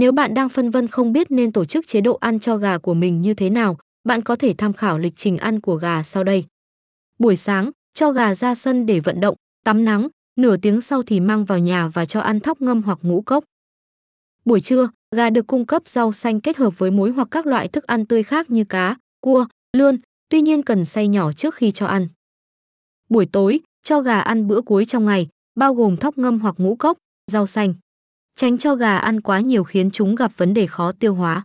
Nếu bạn đang phân vân không biết nên tổ chức chế độ ăn cho gà của mình như thế nào, bạn có thể tham khảo lịch trình ăn của gà sau đây. Buổi sáng, cho gà ra sân để vận động, tắm nắng, nửa tiếng sau thì mang vào nhà và cho ăn thóc ngâm hoặc ngũ cốc. Buổi trưa, gà được cung cấp rau xanh kết hợp với muối hoặc các loại thức ăn tươi khác như cá, cua, lươn, tuy nhiên cần xay nhỏ trước khi cho ăn. Buổi tối, cho gà ăn bữa cuối trong ngày, bao gồm thóc ngâm hoặc ngũ cốc, rau xanh. Tránh cho gà ăn quá nhiều khiến chúng gặp vấn đề khó tiêu hóa.